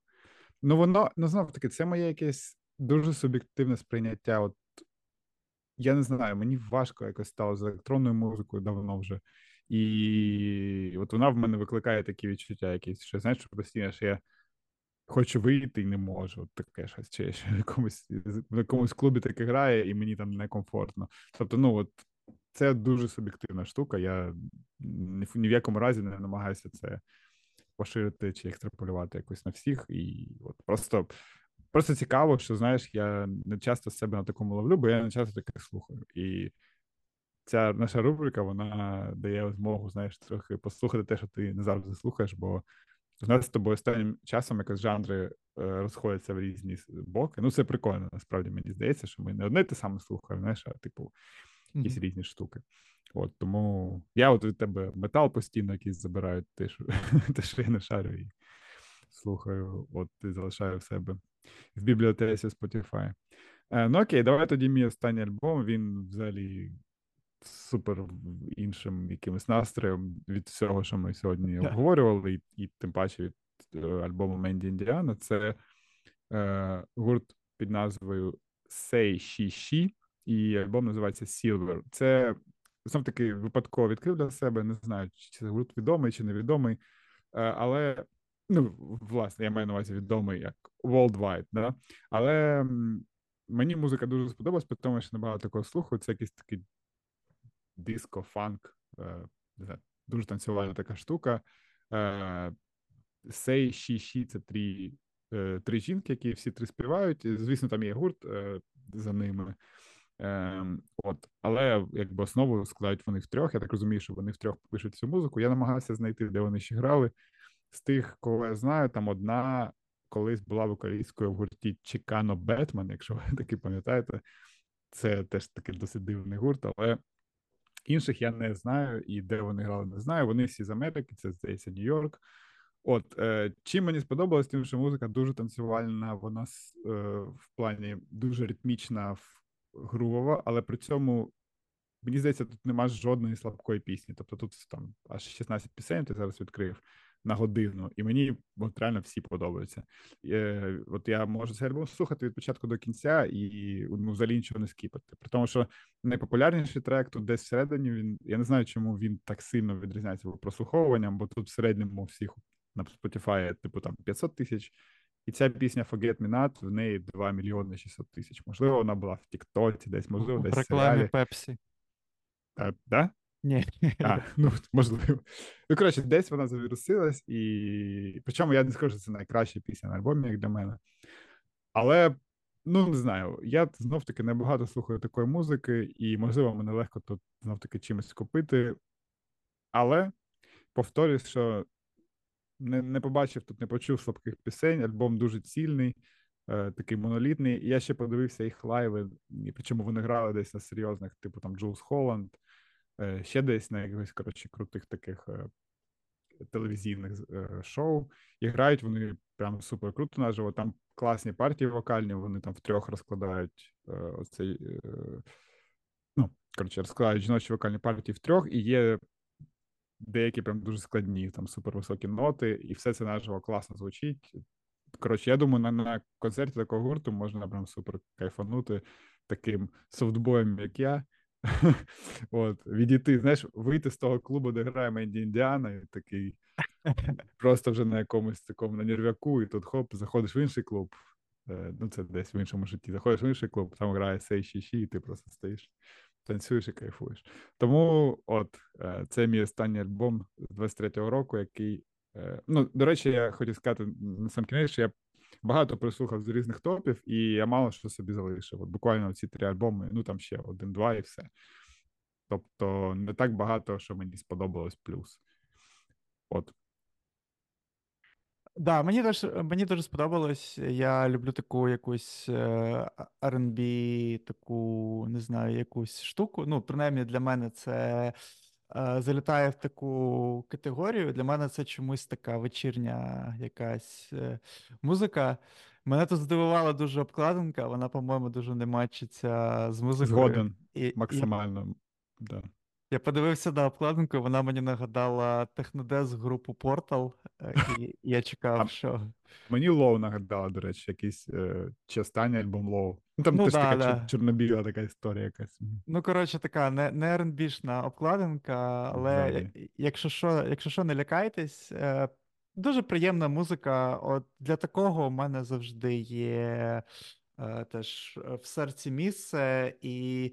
Ну, воно, ну, знову таки, це моє якесь дуже суб'єктивне сприйняття от я не знаю, мені важко якось стало з електронною музикою давно вже. І от вона в мене викликає такі відчуття, якісь що знаєш, що постійно що я хочу вийти і не можу. От таке щось чи ще в якомусь в якомусь клубі таке грає, і мені там некомфортно. Тобто, ну от це дуже суб'єктивна штука. Я ні в якому разі не намагаюся це поширити чи екстраполювати якось на всіх. І от просто Просто цікаво, що знаєш, я не часто себе на такому ловлю, бо я не часто таке слухаю. І ця наша рубрика вона дає змогу, знаєш, трохи послухати те, що ти не завжди слухаєш, бо в нас з тобою останнім часом якось жанри е, розходяться в різні боки. Ну, це прикольно, насправді мені здається, що ми не одне те саме слухаємо, знаєш, а типу якісь mm-hmm. різні штуки. От тому я от від тебе метал постійно якийсь забираю, те, що, те, що я не шарю і слухаю, от і залишаю в себе в бібліотеці Spotify. Е, ну окей, давай тоді мій останній альбом. Він взагалі супер іншим якимось настроєм від всього, що ми сьогодні yeah. обговорювали, і, і тим паче від е, альбому Менді Індіана. Це е, гурт під назвою Say She She, і альбом називається Silver. Це знов таки випадково відкрив для себе. Не знаю, чи це гурт відомий чи невідомий, е, але ну, власне, я маю на увазі відомий як worldwide, да? але мені музика дуже сподобалась, тому що набагато такого слуху. Це якийсь такий диско, фанк, е, не знаю, дуже танцювальна така штука. Сей, Ші, Ші це три е, три жінки, які всі три співають. Звісно, там є гурт е, за ними. Ем, от, Але якби основу складають вони втрьох. Я так розумію, що вони втрьох пишуть цю музику. Я намагався знайти, де вони ще грали з тих, кого я знаю, там одна колись була вокалісткою в гурті Чікано Бетмен, якщо ви таки пам'ятаєте, це теж такий досить дивний гурт, але Інших я не знаю, і де вони грали, не знаю. Вони всі з Америки, це здається, Нью-Йорк. От е, чим мені сподобалось, тим, що музика дуже танцювальна, вона е, в плані дуже ритмічна, грувова, але при цьому мені здається, тут нема жодної слабкої пісні. Тобто тут там аж 16 пісень, ти зараз відкрив на годину, і мені от реально всі подобаються. Е, От я можу цей альбом слухати від початку до кінця і ну, взагалі нічого не скіпати. При тому, що найпопулярніший трек тут десь всередині він. Я не знаю, чому він так сильно відрізняється прослуховуванням, бо тут в середньому всіх на Spotify, типу там 500 тисяч. І ця пісня Forget Me Not, в неї 2 мільйони 600 тисяч. Можливо, вона була в Тіктоці, десь, можливо, десь в рекламі Пепсі. А, да? Ні. А, ну, можливо. Ну, коротше, десь вона завірусилась, і. Причому я не скажу, що це найкраща пісня на альбомі, як для мене. Але, ну, не знаю, я знов-таки небагато слухаю такої музики, і, можливо, мене легко тут знов-таки чимось купити. Але повторюсь, що не не побачив тут, не почув слабких пісень. Альбом дуже цільний, е, такий монолітний. І я ще подивився їх лайви, і причому вони грали десь на серйозних, типу там Джулс Холланд, е, ще десь на якихось коротше, крутих таких е, телевізійних е, шоу. І грають вони прям супер круто наживо. Там класні партії вокальні, вони там втрьох розкладають е, оцей. Е, ну, коротше, розкладають жіночі вокальні партії в трьох, і є деякі прям дуже складні, там супервисокі ноти, і все це наживо класно звучить. Коротше, я думаю, на на концерті такого гурту можна прям супер кайфанути таким софтбоєм, як я. От, Відійти, знаєш, вийти з того клубу, де грає Менді Індіана, і такий просто вже на якомусь такому на нервяку, і тут хоп, заходиш в інший клуб. Е, ну, це десь в іншому житті. Заходиш в інший клуб, там грає Сей Шіші, і ти просто стоїш танцюєш і кайфуєш. Тому, от е, це мій останній альбом з 23-го року, який. Е, ну, до речі, я хотів сказати на сам кінець, що я багато прислухав з різних топів, і я мало що собі залишив. От буквально ці три альбоми, ну там ще один-два і все. Тобто, не так багато, що мені сподобалось плюс. От. Да, мені теж мені дуже сподобалось. Я люблю таку якусь е, R&B, таку, не знаю, якусь штуку. Ну, принаймні для мене це е, залітає в таку категорію. Для мене це чомусь така вечірня якась е, музика. Мене тут здивувала дуже обкладинка, вона, по-моєму, дуже не матчиться з музикою. Згоден і, максимально. І... Да. Я подивився на обкладинку, вона мені нагадала Технодес групу Portal, е, і я чекав, що. Мені Лоу нагадала, до речі, якийсь е, чи останній альбом Лоу. Ну там ну, теж да, така да. чорнобіла така історія якась. Ну, коротше, така не не R&B-шна обкладинка, але Взагалі. якщо що, якщо що, не лякайтесь. Е, дуже приємна музика. От Для такого у мене завжди є теж в серці місце. і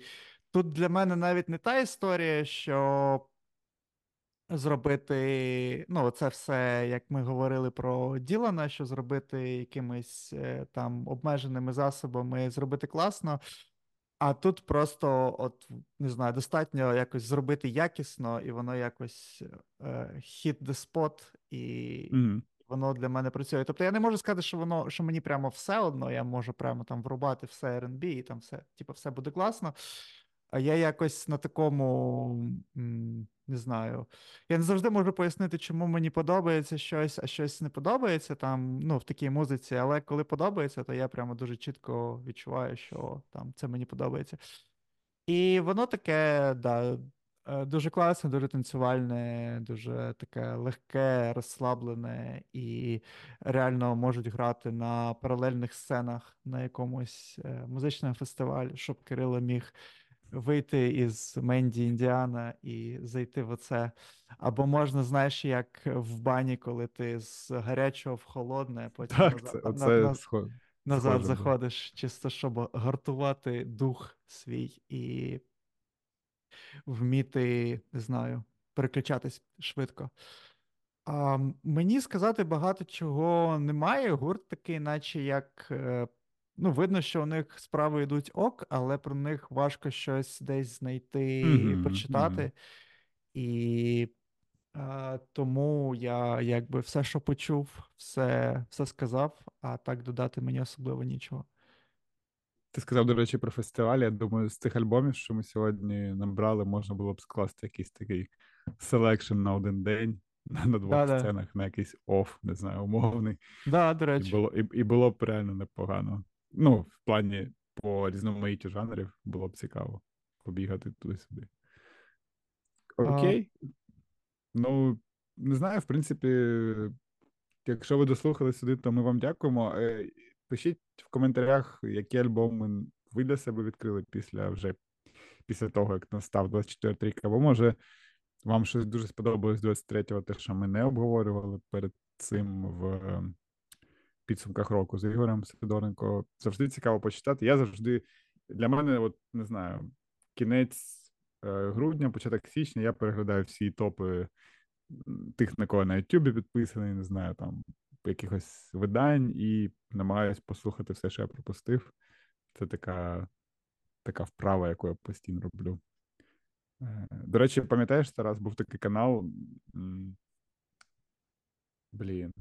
Тут для мене навіть не та історія, що зробити, ну, це все, як ми говорили про Ділана, що зробити якимись е, там обмеженими засобами, зробити класно. А тут просто, от, не знаю, достатньо якось зробити якісно, і воно якось е, hit the spot, і mm-hmm. воно для мене працює. Тобто я не можу сказати, що воно що мені прямо все одно, я можу прямо там врубати все R&B, і там все, типу, все буде класно. А я якось на такому не знаю. Я не завжди можу пояснити, чому мені подобається щось, а щось не подобається там, ну, в такій музиці, але коли подобається, то я прямо дуже чітко відчуваю, що там це мені подобається. І воно таке, да, е, дуже класне, дуже танцювальне, дуже таке легке, розслаблене, і реально можуть грати на паралельних сценах на якомусь е, музичному фестивалі, щоб Кирило міг вийти із Менді Індіана і зайти в оце. Або можна, знаєш, як в бані, коли ти з гарячого в холодне, потім так, назад, це, оце на, сход... назад схоже, заходиш, чисто щоб гартувати дух свій і вміти, не знаю, переключатись швидко. А, Мені сказати багато чого немає. Гурт такий, наче як е, Ну, видно, що у них справи йдуть ок, але про них важко щось десь знайти, mm-hmm, почитати. Mm-hmm. І а, тому я якби все, що почув, все все сказав, а так додати мені особливо нічого. Ти сказав, до речі, про фестивалі. Я думаю, з цих альбомів, що ми сьогодні набрали, можна було б скласти якийсь такий selection на один день на двох Да-да. сценах, на якийсь оф, не знаю, умовний. Да, до І було, і, і було б реально непогано. Ну, в плані по різноманіттю жанрів було б цікаво побігати туди-сюди. Окей. Ну, не знаю, в принципі, якщо ви дослухали сюди, то ми вам дякуємо. Е, Пишіть в коментарях, які альбоми ви для себе відкрили після вже після того, як настав 24 рік. Або може вам щось дуже сподобалось 23-го, те, що ми не обговорювали перед цим в підсумках року з Ігорем Сидоренко. Завжди цікаво почитати. Я завжди для мене, от не знаю, кінець е, грудня, початок січня, я переглядаю всі топи тих, на кого на Ютубі підписаний, не знаю, там якихось видань, і намагаюсь послухати все, що я пропустив. Це така, така вправа, яку я постійно роблю. Е, До речі, пам'ятаєш, Тарас, був такий канал. Блін.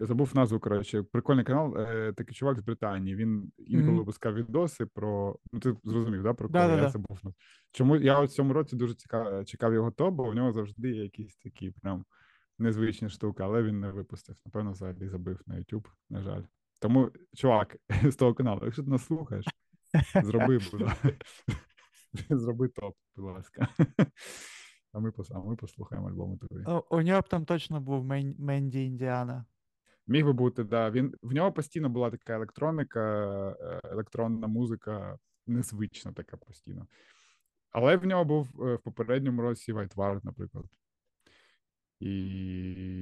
Забув назву, коротше, прикольний канал. Е, такий чувак з Британії. Він інколи Мгм. випускав відоси про. Ну, ти зрозумів, да, про кого? Я забув. Чому я в цьому році дуже цікав, чекав його топ, бо в нього завжди є якісь такі прям незвичні штуки, але він не випустив. Напевно, взагалі забив на YouTube, на жаль. Тому, чувак, з того каналу, якщо ти нас слухаєш, зроби. Зроби топ, будь ласка. А ми, послухаємо альбоми тобі. У нього б там точно був Менді Індіана. Міг би бути, да. Він в нього постійно була така електроніка, е, електронна музика, незвична така постійно. Але в нього був е, в попередньому році White Ward, наприклад. І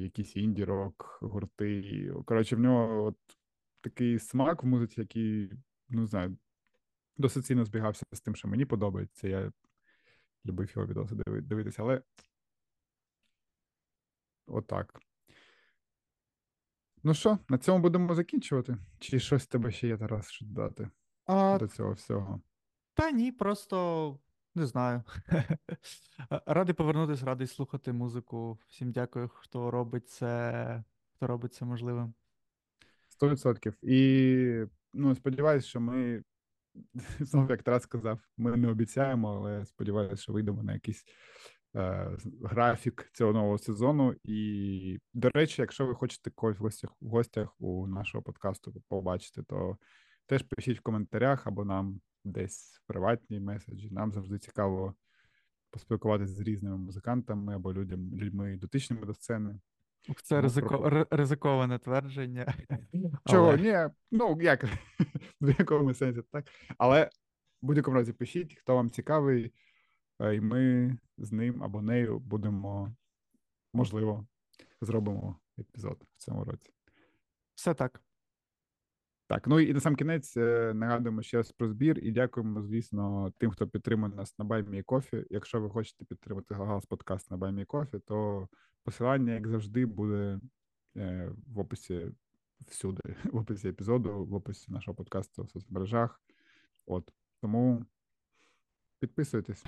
якісь інді-рок, гурти. Коротше, в нього от такий смак в музиці, який, ну не знаю, досить сильно збігався з тим, що мені подобається. Я любив його відоси дивитися, але отак. Ну що, на цьому будемо закінчувати? Чи щось тебе ще є, Тарас, що додати А, до цього всього? та ні, просто не знаю. Радий повернутись, радий слухати музику. Всім дякую, хто робить це, хто робить це можливим. Сто відсотків. І ну, сподіваюся, що ми знову, як Тарас сказав, ми не обіцяємо, але сподіваюся, що вийдемо на якийсь е, графік цього нового сезону. І, до речі, якщо ви хочете когось в гостях, в гостях у нашого подкасту побачити, то теж пишіть в коментарях або нам десь в приватній меседжі. Нам завжди цікаво поспілкуватися з різними музикантами або людям, людьми дотичними до сцени. Це ризико... ризиковане твердження. Чого? Але- Ні, ну як в якому сенсі, так? Але в будь-якому разі пишіть, хто вам цікавий, е, і ми з ним або нею будемо, можливо, зробимо епізод в цьому році. Все так. Так, ну і на сам кінець е, нагадуємо ще раз про збір і дякуємо, звісно, тим, хто підтримує нас на Buy Me a Coffee. Якщо ви хочете підтримати Галас подкаст на Buy Me a Coffee, то посилання, як завжди, буде е, в описі всюди, в описі епізоду, в описі нашого подкасту в соцмережах. От тому підписуйтесь.